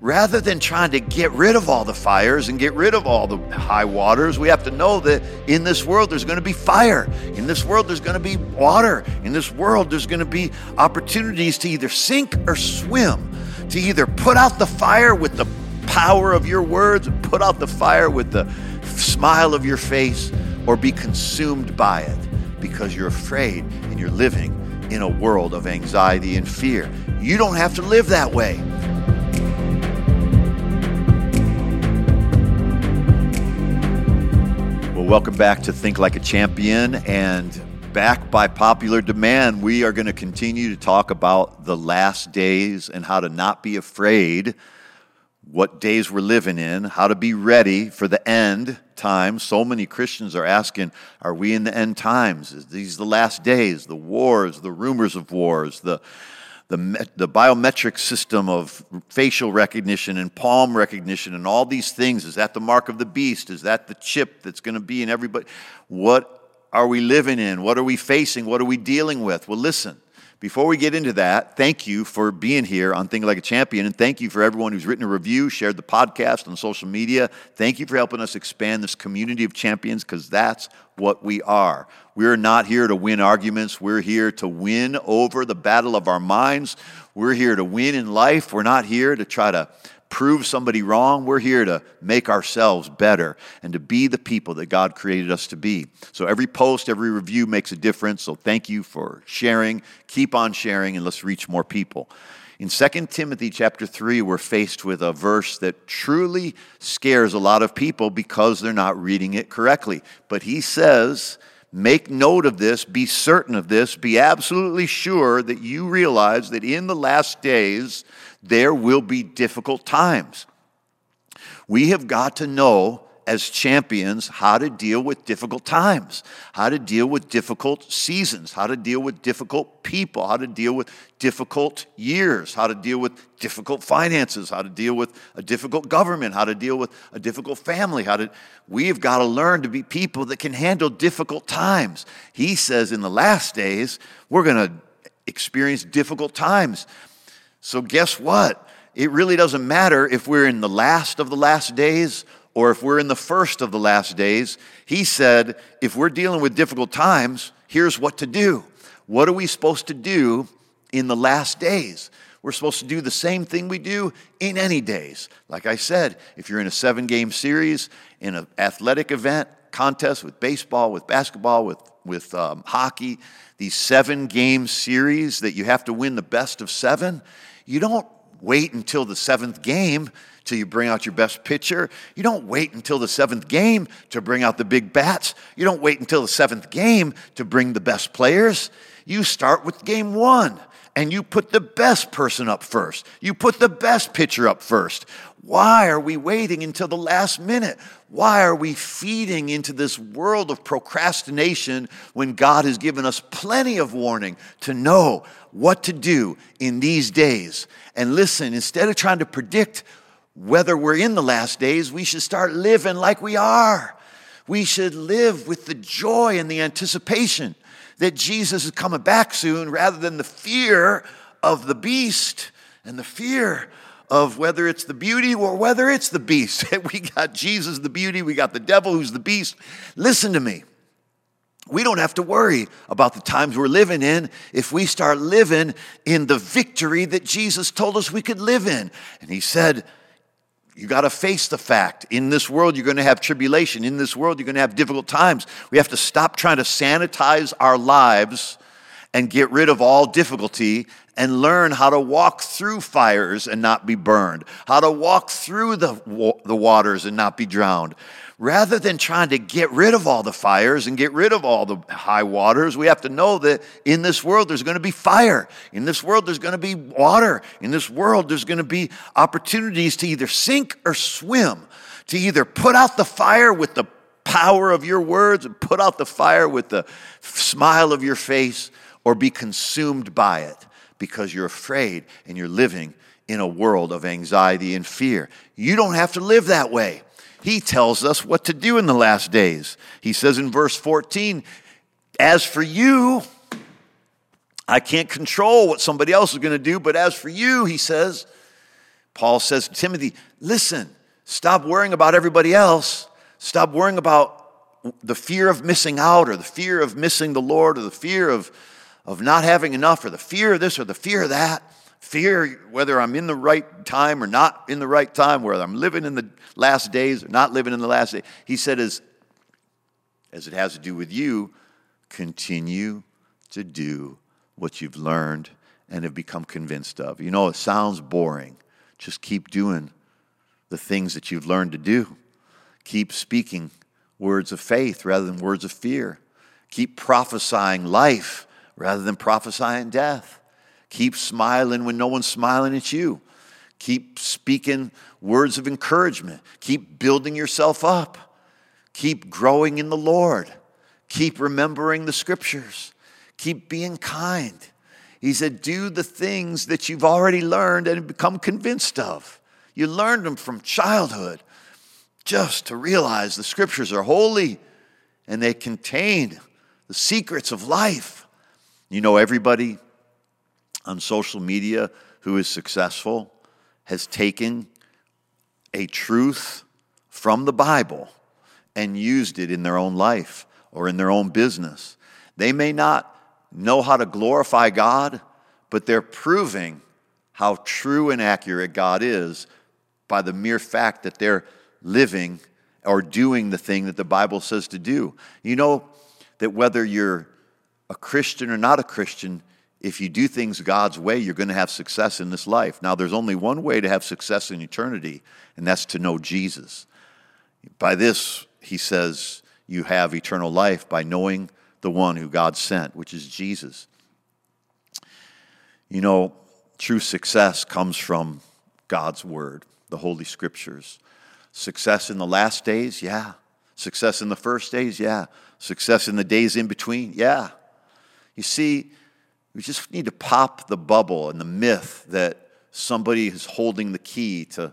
rather than trying to get rid of all the fires and get rid of all the high waters, we have to know that in this world there's going to be fire. In this world there's going to be water. In this world there's going to be opportunities to either sink or swim, to either put out the fire with the power of your words, put out the fire with the smile of your face, or be consumed by it because you're afraid and you're living in a world of anxiety and fear. You don't have to live that way. Welcome back to Think Like a Champion. And back by popular demand, we are going to continue to talk about the last days and how to not be afraid, what days we're living in, how to be ready for the end times. So many Christians are asking, Are we in the end times? Is these the last days? The wars, the rumors of wars, the the, the biometric system of facial recognition and palm recognition and all these things. Is that the mark of the beast? Is that the chip that's going to be in everybody? What are we living in? What are we facing? What are we dealing with? Well, listen. Before we get into that, thank you for being here on Think Like a Champion, and thank you for everyone who's written a review, shared the podcast on social media. Thank you for helping us expand this community of champions because that's what we are. We're not here to win arguments. We're here to win over the battle of our minds. We're here to win in life. We're not here to try to prove somebody wrong. We're here to make ourselves better and to be the people that God created us to be. So every post, every review makes a difference. So thank you for sharing. Keep on sharing and let's reach more people. In 2 Timothy chapter 3, we're faced with a verse that truly scares a lot of people because they're not reading it correctly. But he says, Make note of this, be certain of this, be absolutely sure that you realize that in the last days there will be difficult times. We have got to know as champions how to deal with difficult times, how to deal with difficult seasons, how to deal with difficult people, how to deal with difficult years, how to deal with difficult finances, how to deal with a difficult government, how to deal with a difficult family, how to we've got to learn to be people that can handle difficult times. He says in the last days, we're going to experience difficult times. So guess what? It really doesn't matter if we're in the last of the last days or if we're in the first of the last days, he said, if we're dealing with difficult times, here's what to do. What are we supposed to do in the last days? We're supposed to do the same thing we do in any days. Like I said, if you're in a seven game series, in an athletic event, contest with baseball, with basketball, with, with um, hockey, these seven game series that you have to win the best of seven, you don't wait until the seventh game till you bring out your best pitcher. You don't wait until the seventh game to bring out the big bats. You don't wait until the seventh game to bring the best players. You start with game one and you put the best person up first. You put the best pitcher up first. Why are we waiting until the last minute? Why are we feeding into this world of procrastination when God has given us plenty of warning to know what to do in these days? And listen, instead of trying to predict whether we're in the last days, we should start living like we are. We should live with the joy and the anticipation that Jesus is coming back soon rather than the fear of the beast and the fear of whether it's the beauty or whether it's the beast. we got Jesus, the beauty, we got the devil, who's the beast. Listen to me. We don't have to worry about the times we're living in if we start living in the victory that Jesus told us we could live in. And He said, you got to face the fact. In this world, you're going to have tribulation. In this world, you're going to have difficult times. We have to stop trying to sanitize our lives and get rid of all difficulty and learn how to walk through fires and not be burned, how to walk through the, the waters and not be drowned, rather than trying to get rid of all the fires and get rid of all the high waters, we have to know that in this world there's going to be fire. In this world there's going to be water. In this world there's going to be opportunities to either sink or swim, to either put out the fire with the power of your words and put out the fire with the smile of your face or be consumed by it because you're afraid and you're living in a world of anxiety and fear. You don't have to live that way. He tells us what to do in the last days. He says in verse 14, As for you, I can't control what somebody else is going to do, but as for you, he says, Paul says to Timothy, listen, stop worrying about everybody else. Stop worrying about the fear of missing out or the fear of missing the Lord or the fear of, of not having enough or the fear of this or the fear of that. Fear whether I'm in the right time or not in the right time, whether I'm living in the last days or not living in the last days. He said, as, as it has to do with you, continue to do what you've learned and have become convinced of. You know, it sounds boring. Just keep doing the things that you've learned to do. Keep speaking words of faith rather than words of fear. Keep prophesying life rather than prophesying death. Keep smiling when no one's smiling at you. Keep speaking words of encouragement. Keep building yourself up. Keep growing in the Lord. Keep remembering the scriptures. Keep being kind. He said, Do the things that you've already learned and become convinced of. You learned them from childhood just to realize the scriptures are holy and they contain the secrets of life. You know, everybody on social media who is successful has taken a truth from the Bible and used it in their own life or in their own business. They may not know how to glorify God, but they're proving how true and accurate God is by the mere fact that they're living or doing the thing that the Bible says to do. You know that whether you're a Christian or not a Christian, if you do things God's way, you're going to have success in this life. Now, there's only one way to have success in eternity, and that's to know Jesus. By this, he says, you have eternal life by knowing the one who God sent, which is Jesus. You know, true success comes from God's word, the Holy Scriptures. Success in the last days, yeah. Success in the first days, yeah. Success in the days in between, yeah. You see, we just need to pop the bubble and the myth that somebody is holding the key to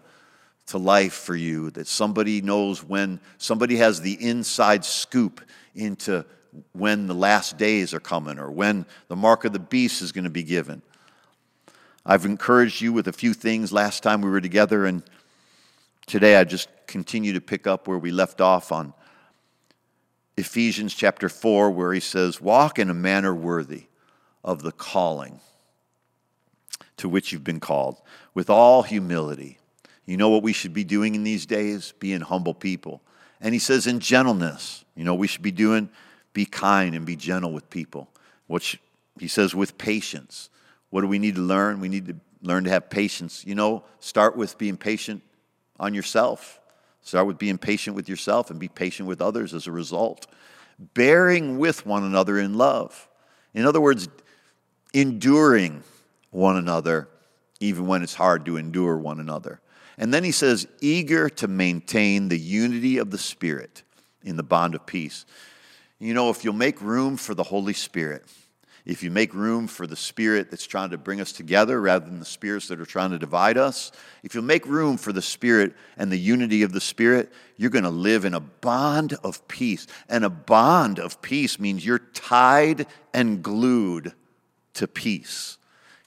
to life for you, that somebody knows when, somebody has the inside scoop into when the last days are coming or when the mark of the beast is going to be given. I've encouraged you with a few things last time we were together, and today I just continue to pick up where we left off on Ephesians chapter 4, where he says, Walk in a manner worthy of the calling to which you've been called, with all humility you know what we should be doing in these days? Being humble people. And he says, in gentleness, you know, we should be doing, be kind and be gentle with people. Which he says, with patience. What do we need to learn? We need to learn to have patience. You know, start with being patient on yourself. Start with being patient with yourself and be patient with others as a result. Bearing with one another in love. In other words, enduring one another, even when it's hard to endure one another. And then he says, eager to maintain the unity of the Spirit in the bond of peace. You know, if you'll make room for the Holy Spirit, if you make room for the Spirit that's trying to bring us together rather than the spirits that are trying to divide us, if you'll make room for the Spirit and the unity of the Spirit, you're going to live in a bond of peace. And a bond of peace means you're tied and glued to peace.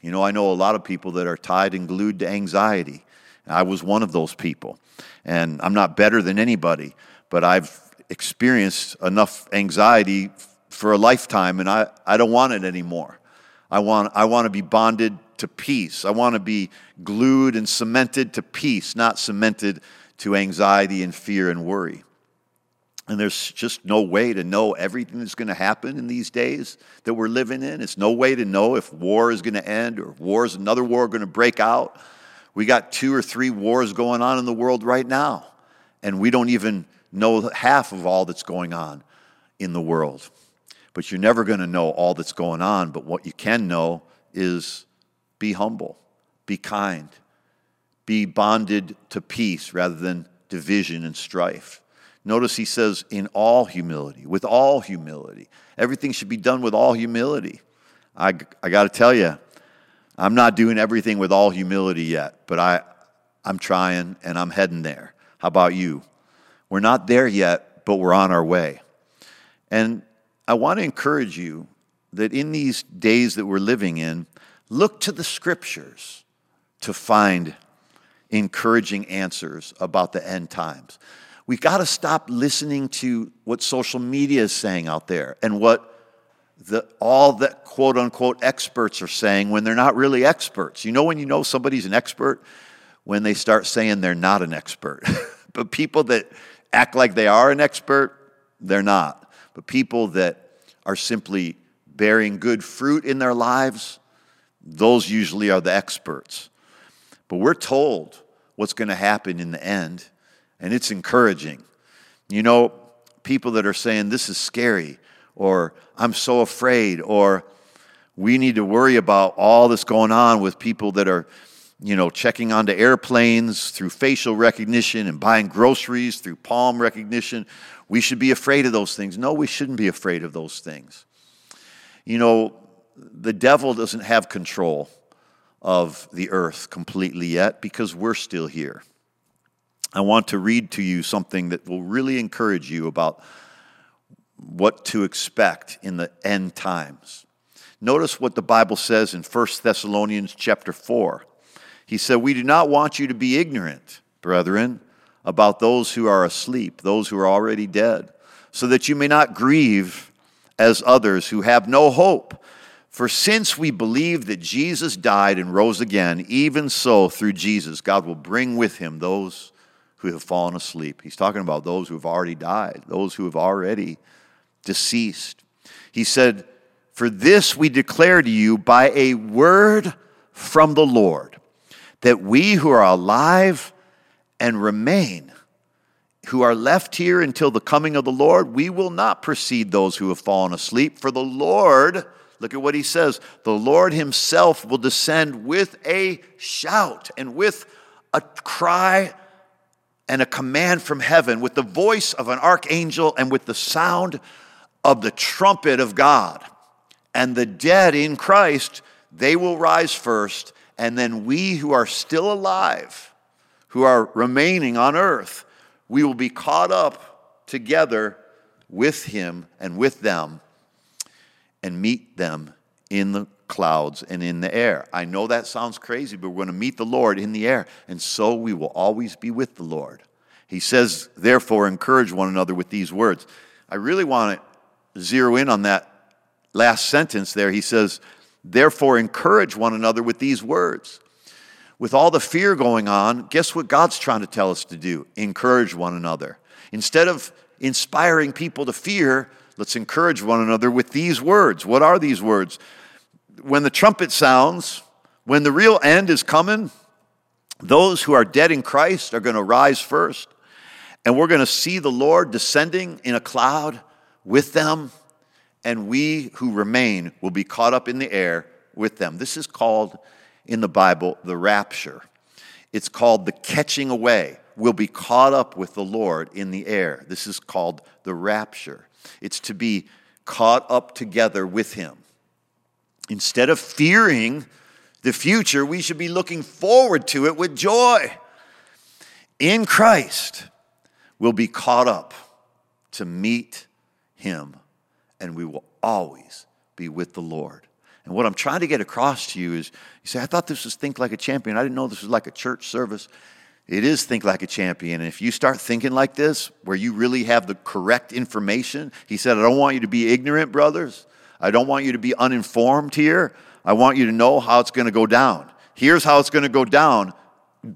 You know, I know a lot of people that are tied and glued to anxiety. I was one of those people. And I'm not better than anybody, but I've experienced enough anxiety for a lifetime, and I, I don't want it anymore. I want, I want to be bonded to peace. I want to be glued and cemented to peace, not cemented to anxiety and fear and worry. And there's just no way to know everything that's going to happen in these days that we're living in. It's no way to know if war is going to end or war is another war going to break out. We got two or three wars going on in the world right now, and we don't even know half of all that's going on in the world. But you're never going to know all that's going on, but what you can know is be humble, be kind, be bonded to peace rather than division and strife. Notice he says, in all humility, with all humility. Everything should be done with all humility. I, I got to tell you, I'm not doing everything with all humility yet, but I, I'm trying and I'm heading there. How about you? We're not there yet, but we're on our way. And I want to encourage you that in these days that we're living in, look to the scriptures to find encouraging answers about the end times. We got to stop listening to what social media is saying out there and what the, all the quote unquote experts are saying when they're not really experts. You know, when you know somebody's an expert? When they start saying they're not an expert. but people that act like they are an expert, they're not. But people that are simply bearing good fruit in their lives, those usually are the experts. But we're told what's going to happen in the end, and it's encouraging. You know, people that are saying, This is scary, or I'm so afraid, or we need to worry about all this going on with people that are, you know, checking onto airplanes through facial recognition and buying groceries through palm recognition. We should be afraid of those things. No, we shouldn't be afraid of those things. You know, the devil doesn't have control of the earth completely yet because we're still here. I want to read to you something that will really encourage you about what to expect in the end times. Notice what the Bible says in 1 Thessalonians chapter 4. He said, We do not want you to be ignorant, brethren, about those who are asleep, those who are already dead, so that you may not grieve as others who have no hope. For since we believe that Jesus died and rose again, even so through Jesus, God will bring with him those who have fallen asleep. He's talking about those who have already died, those who have already deceased. He said, For this we declare to you by a word from the Lord, that we who are alive and remain, who are left here until the coming of the Lord, we will not precede those who have fallen asleep, for the Lord Look at what he says. The Lord himself will descend with a shout and with a cry and a command from heaven, with the voice of an archangel and with the sound of the trumpet of God. And the dead in Christ, they will rise first, and then we who are still alive, who are remaining on earth, we will be caught up together with him and with them and meet them in the clouds and in the air. I know that sounds crazy, but we're going to meet the Lord in the air, and so we will always be with the Lord. He says, therefore, encourage one another with these words. I really want to zero in on that last sentence there. He says, therefore, encourage one another with these words. With all the fear going on, guess what God's trying to tell us to do? Encourage one another. Instead of inspiring people to fear, Let's encourage one another with these words. What are these words? When the trumpet sounds, when the real end is coming, those who are dead in Christ are going to rise first, and we're going to see the Lord descending in a cloud with them, and we who remain will be caught up in the air with them. This is called in the Bible the rapture. It's called the catching away. We'll be caught up with the Lord in the air. This is called the rapture. It's to be caught up together with Him. Instead of fearing the future, we should be looking forward to it with joy. In Christ, we'll be caught up to meet Him, and we will always be with the Lord. And what I'm trying to get across to you is you say, I thought this was Think Like a Champion. I didn't know this was like a church service. It is think like a champion. And if you start thinking like this, where you really have the correct information, he said, I don't want you to be ignorant, brothers. I don't want you to be uninformed here. I want you to know how it's going to go down. Here's how it's going to go down.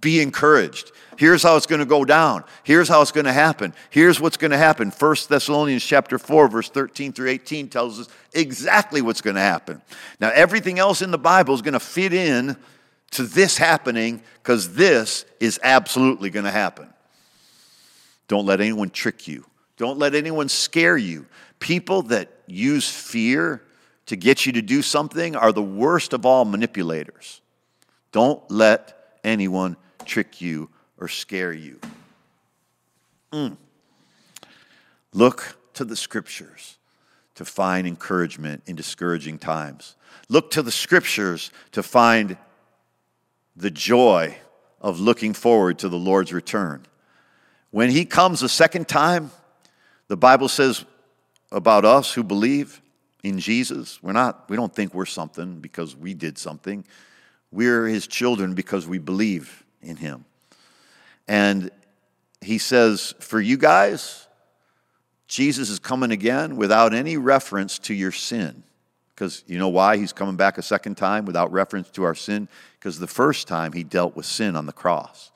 Be encouraged. Here's how it's going to go down. Here's how it's going to happen. Here's what's going to happen. 1 Thessalonians chapter 4 verse 13 through 18 tells us exactly what's going to happen. Now everything else in the Bible is going to fit in to this happening because this is absolutely going to happen. Don't let anyone trick you. Don't let anyone scare you. People that use fear to get you to do something are the worst of all manipulators. Don't let anyone trick you or scare you. Mm. Look to the scriptures to find encouragement in discouraging times. Look to the scriptures to find the joy of looking forward to the Lord's return. When He comes a second time, the Bible says about us who believe in Jesus, we're not, we don't think we're something because we did something. We're His children because we believe in Him. And he says, For you guys, Jesus is coming again without any reference to your sin. Because you know why he's coming back a second time without reference to our sin? Because the first time he dealt with sin on the cross.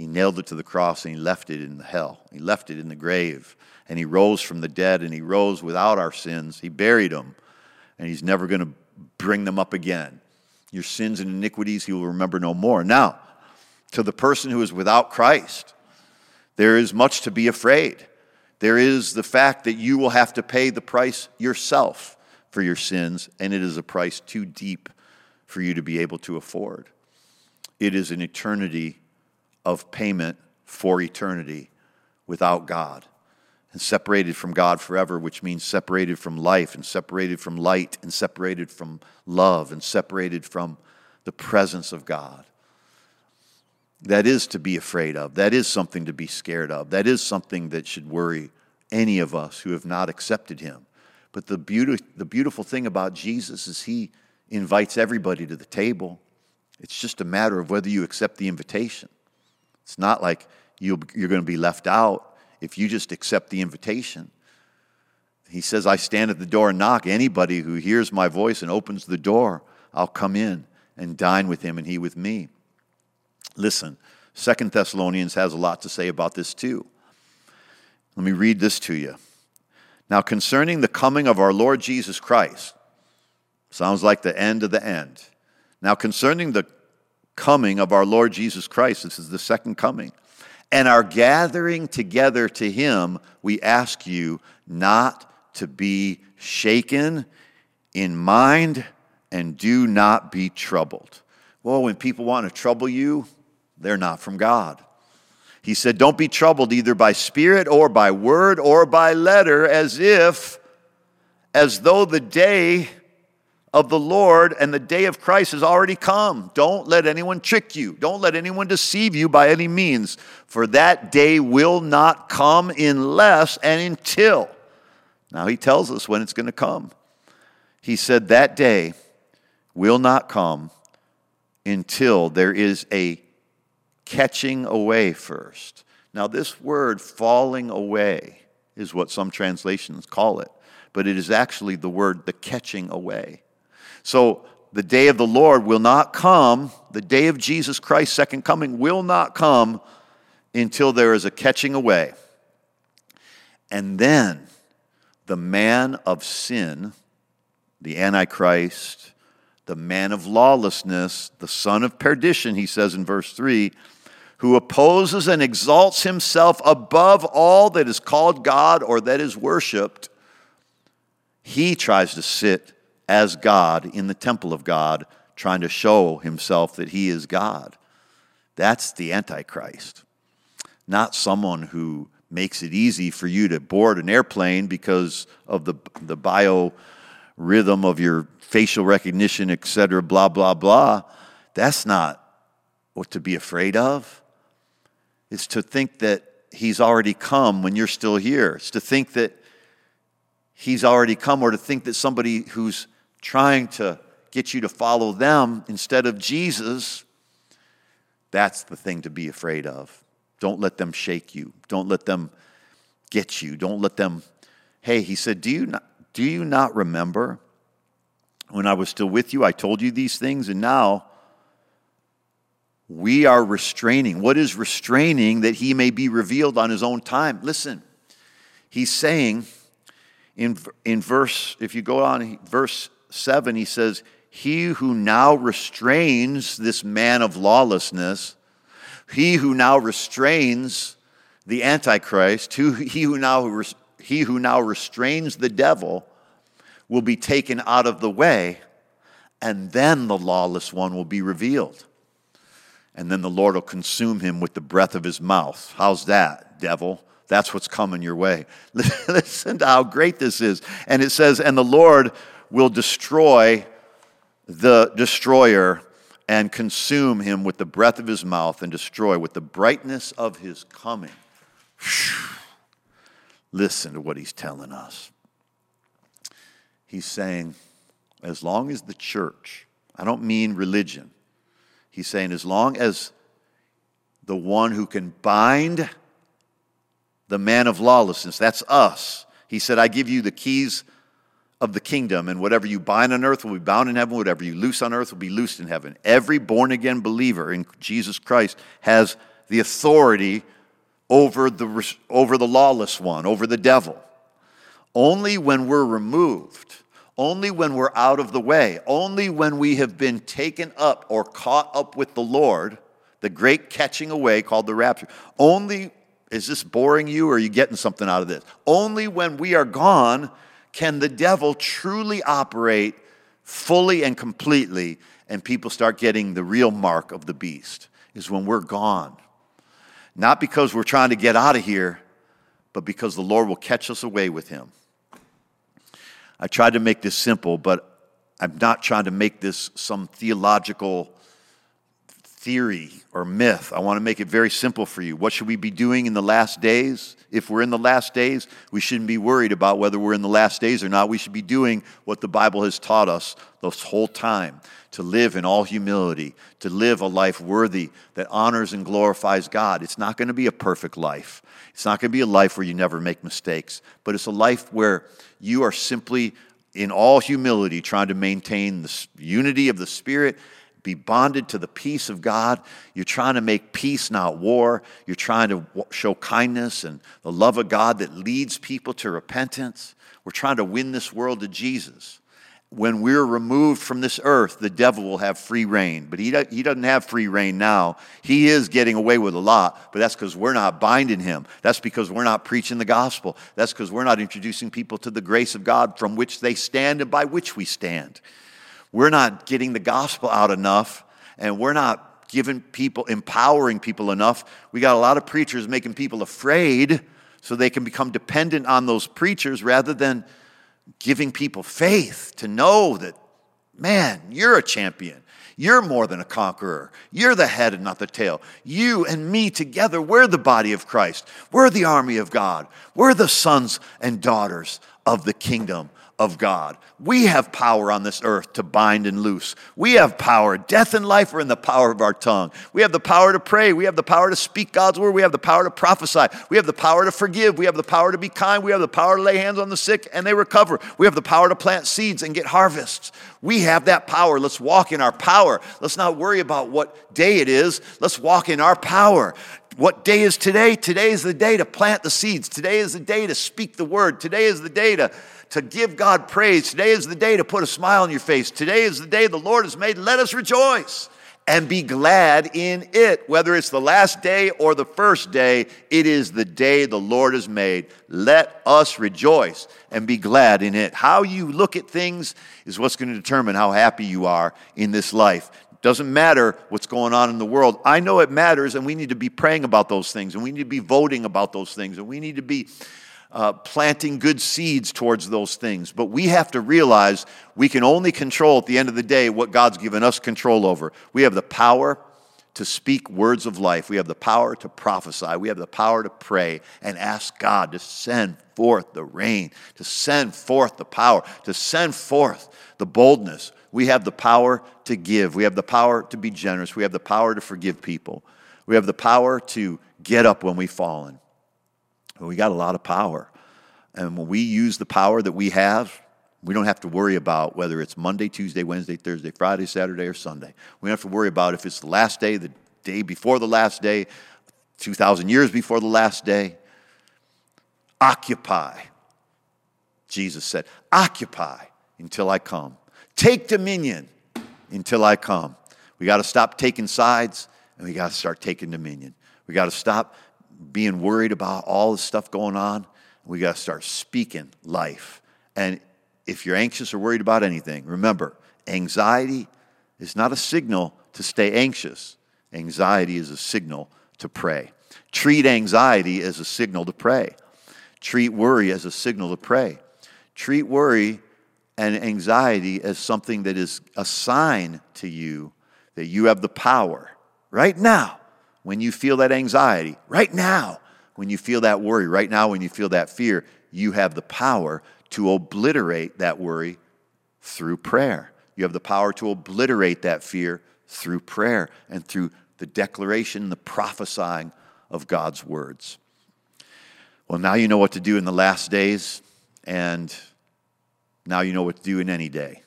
He nailed it to the cross and he left it in the hell. He left it in the grave. And he rose from the dead and he rose without our sins. He buried them and he's never going to bring them up again. Your sins and iniquities he will remember no more. Now, to the person who is without Christ, there is much to be afraid. There is the fact that you will have to pay the price yourself for your sins, and it is a price too deep for you to be able to afford. It is an eternity of payment for eternity without God and separated from God forever, which means separated from life and separated from light and separated from love and separated from the presence of God. That is to be afraid of. That is something to be scared of. That is something that should worry any of us who have not accepted Him. But the, beauty, the beautiful thing about Jesus is He invites everybody to the table. It's just a matter of whether you accept the invitation. It's not like you you're going to be left out if you just accept the invitation. He says, I stand at the door and knock. Anybody who hears my voice and opens the door, I'll come in and dine with him and he with me. Listen, Second Thessalonians has a lot to say about this too. Let me read this to you. Now, concerning the coming of our Lord Jesus Christ, sounds like the end of the end. Now, concerning the coming of our Lord Jesus Christ, this is the second coming and our gathering together to him, we ask you not to be shaken in mind and do not be troubled. Well, when people want to trouble you, they're not from God. He said, Don't be troubled either by spirit or by word or by letter, as if, as though the day of the Lord and the day of Christ has already come. Don't let anyone trick you. Don't let anyone deceive you by any means, for that day will not come unless and until. Now, he tells us when it's going to come. He said that day will not come until there is a catching away first. Now, this word falling away is what some translations call it, but it is actually the word the catching away. So the day of the Lord will not come, the day of Jesus Christ's second coming will not come until there is a catching away. And then the man of sin, the Antichrist, the man of lawlessness, the son of perdition, he says in verse 3, who opposes and exalts himself above all that is called God or that is worshiped, he tries to sit as God in the temple of God, trying to show himself that he is God. That's the Antichrist, not someone who makes it easy for you to board an airplane because of the, the bio rhythm of your facial recognition, etc., blah, blah, blah. That's not what to be afraid of. It's to think that he's already come when you're still here. It's to think that he's already come or to think that somebody who's trying to get you to follow them instead of Jesus, that's the thing to be afraid of. Don't let them shake you. Don't let them get you. Don't let them. Hey, he said, Do you not, do you not remember when I was still with you? I told you these things, and now we are restraining. What is restraining that he may be revealed on his own time? Listen, he's saying in, in verse, if you go on, verse 7, he says, He who now restrains this man of lawlessness, he who now restrains the Antichrist, he, who now, he who now restrains the devil, will be taken out of the way, and then the lawless one will be revealed. And then the Lord will consume him with the breath of his mouth. How's that, devil? That's what's coming your way. Listen to how great this is. And it says, And the Lord will destroy the destroyer and consume him with the breath of his mouth and destroy with the brightness of his coming. Listen to what he's telling us. He's saying, as long as the church, I don't mean religion, he's saying, as long as the one who can bind the man of lawlessness. That's us. He said, I give you the keys of the kingdom, and whatever you bind on earth will be bound in heaven, whatever you loose on earth will be loosed in heaven. Every born again believer in Jesus Christ has the authority over the, over the lawless one, over the devil. Only when we're removed, only when we're out of the way, only when we have been taken up or caught up with the Lord, the great catching away called the rapture, only is this boring you or are you getting something out of this? Only when we are gone can the devil truly operate fully and completely and people start getting the real mark of the beast is when we're gone. Not because we're trying to get out of here, but because the Lord will catch us away with him. I tried to make this simple, but I'm not trying to make this some theological theory or myth. I want to make it very simple for you. What should we be doing in the last days? If we're in the last days, we shouldn't be worried about whether we're in the last days or not. We should be doing what the Bible has taught us this whole time to live in all humility, to live a life worthy that honors and glorifies God. It's not going to be a perfect life. It's not going to be a life where you never make mistakes, but it's a life where you are simply in all humility trying to maintain the unity of the Spirit be bonded to the peace of God. You're trying to make peace, not war. You're trying to show kindness and the love of God that leads people to repentance. We're trying to win this world to Jesus. When we're removed from this earth, the devil will have free reign. But he, he doesn't have free reign now. He is getting away with a lot, but that's because we're not binding him. That's because we're not preaching the gospel. That's because we're not introducing people to the grace of God from which they stand and by which we stand. We're not getting the gospel out enough, and we're not giving people, empowering people enough. We got a lot of preachers making people afraid so they can become dependent on those preachers rather than giving people faith to know that, man, you're a champion. You're more than a conqueror. You're the head and not the tail. You and me together, we're the body of Christ. We're the army of God. We're the sons and daughters of the kingdom of God. We have power on this earth to bind and loose. We have power. Death and life are in the power of our tongue. We have the power to pray. We have the power to speak God's word. We have the power to prophesy. We have the power to forgive. We have the power to be kind. We have the power to lay hands on the sick and they recover. We have the power to plant seeds and get harvests. We have that power. Let's walk in our power. Let's not worry about what day it is. Let's walk in our power. What day is today? Today is the day to plant the seeds. Today is the day to speak the word. Today is the day to to give God praise. Today is the day to put a smile on your face. Today is the day the Lord has made. Let us rejoice and be glad in it. Whether it's the last day or the first day, it is the day the Lord has made. Let us rejoice and be glad in it. How you look at things is what's going to determine how happy you are in this life. Doesn't matter what's going on in the world. I know it matters, and we need to be praying about those things, and we need to be voting about those things, and we need to be uh, planting good seeds towards those things. But we have to realize we can only control at the end of the day what God's given us control over. We have the power to speak words of life, we have the power to prophesy, we have the power to pray and ask God to send forth the rain, to send forth the power, to send forth the boldness. We have the power to give. We have the power to be generous. We have the power to forgive people. We have the power to get up when we've fallen. We got a lot of power. And when we use the power that we have, we don't have to worry about whether it's Monday, Tuesday, Wednesday, Thursday, Friday, Saturday, or Sunday. We don't have to worry about if it's the last day, the day before the last day, 2,000 years before the last day. Occupy. Jesus said, Occupy until I come. Take dominion until I come. We got to stop taking sides and we got to start taking dominion. We got to stop being worried about all the stuff going on. We got to start speaking life. And if you're anxious or worried about anything, remember, anxiety is not a signal to stay anxious. Anxiety is a signal to pray. Treat anxiety as a signal to pray. Treat worry as a signal to pray. Treat worry and anxiety as something that is a sign to you that you have the power right now when you feel that anxiety, right now, when you feel that worry, right now, when you feel that fear, you have the power to obliterate that worry through prayer. You have the power to obliterate that fear through prayer and through the declaration, the prophesying of God's words. Well, now you know what to do in the last days, and now you know what to do in any day.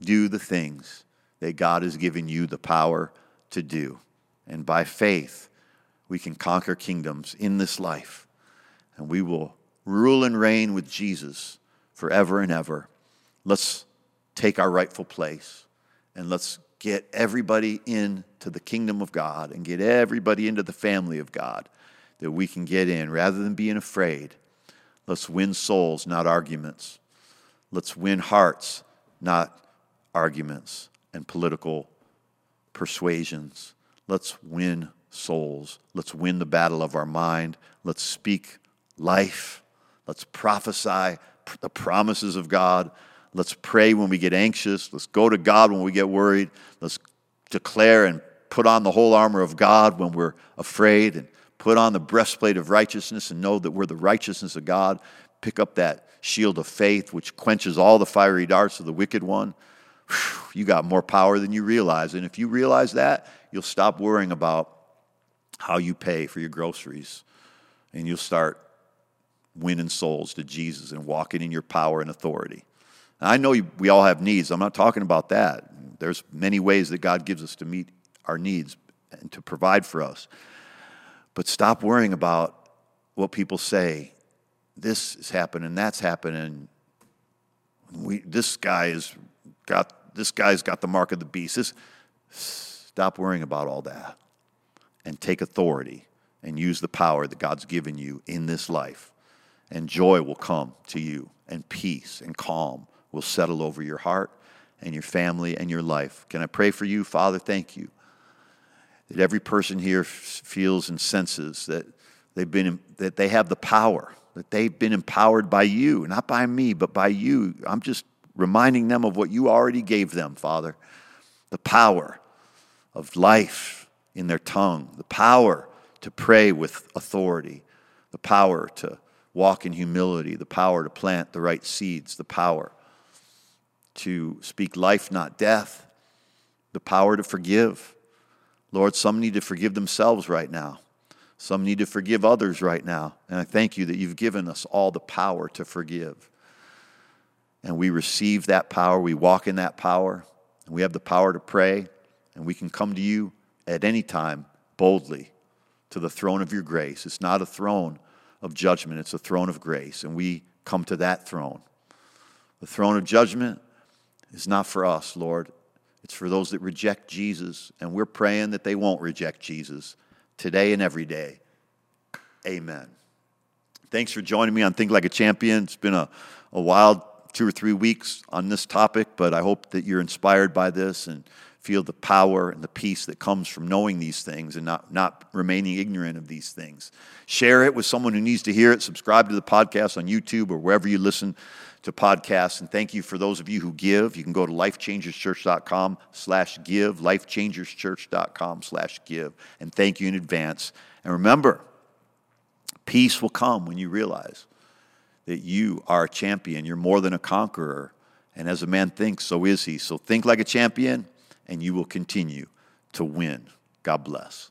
Do the things that God has given you the power to do. And by faith, we can conquer kingdoms in this life, and we will rule and reign with Jesus forever and ever. Let's take our rightful place and let's get everybody into the kingdom of God and get everybody into the family of God that we can get in rather than being afraid. Let's win souls, not arguments. Let's win hearts, not arguments and political persuasions. Let's win souls. Let's win the battle of our mind. Let's speak life. Let's prophesy the promises of God. Let's pray when we get anxious. Let's go to God when we get worried. Let's declare and put on the whole armor of God when we're afraid and put on the breastplate of righteousness and know that we're the righteousness of God. Pick up that shield of faith, which quenches all the fiery darts of the wicked one. You got more power than you realize. And if you realize that, you'll stop worrying about how you pay for your groceries and you'll start winning souls to Jesus and walking in your power and authority. I know we all have needs. I'm not talking about that. There's many ways that God gives us to meet our needs and to provide for us. But stop worrying about what people say. This is happening, that's happening. We, this guy is got this guy's got the mark of the beast. This, stop worrying about all that and take authority and use the power that God's given you in this life. And joy will come to you, and peace and calm will settle over your heart and your family and your life. Can I pray for you? Father, thank you that every person here feels and senses that they've been that they have the power, that they've been empowered by you, not by me, but by you. I'm just reminding them of what you already gave them, Father. The power of life in their tongue, the power to pray with authority, the power to walk in humility, the power to plant the right seeds, the power to speak life, not death, the power to forgive. Lord, some need to forgive themselves right now. Some need to forgive others right now. And I thank you that you've given us all the power to forgive. And we receive that power, we walk in that power, and we have the power to pray, and we can come to you at any time boldly to the throne of your grace. It's not a throne of judgment, it's a throne of grace, and we come to that throne. The throne of judgment is not for us, Lord. It's for those that reject Jesus, and we're praying that they won't reject Jesus today and every day. Amen. Thanks for joining me on Think Like a Champion. It's been a, a wild two or three weeks on this topic, but I hope that you're inspired by this and feel the power and the peace that comes from knowing these things and not, not remaining ignorant of these things. Share it with someone who needs to hear it. Subscribe to the podcast on YouTube or wherever you listen to podcasts. And thank you for those of you who give. You can go to lifechangerschurch.com slash give, lifechangerschurch.com slash give. And thank you in advance. And remember, peace will come when you realize that you are a champion. You're more than a conqueror. And as a man thinks, so is he. So think like a champion, and you will continue to win. God bless.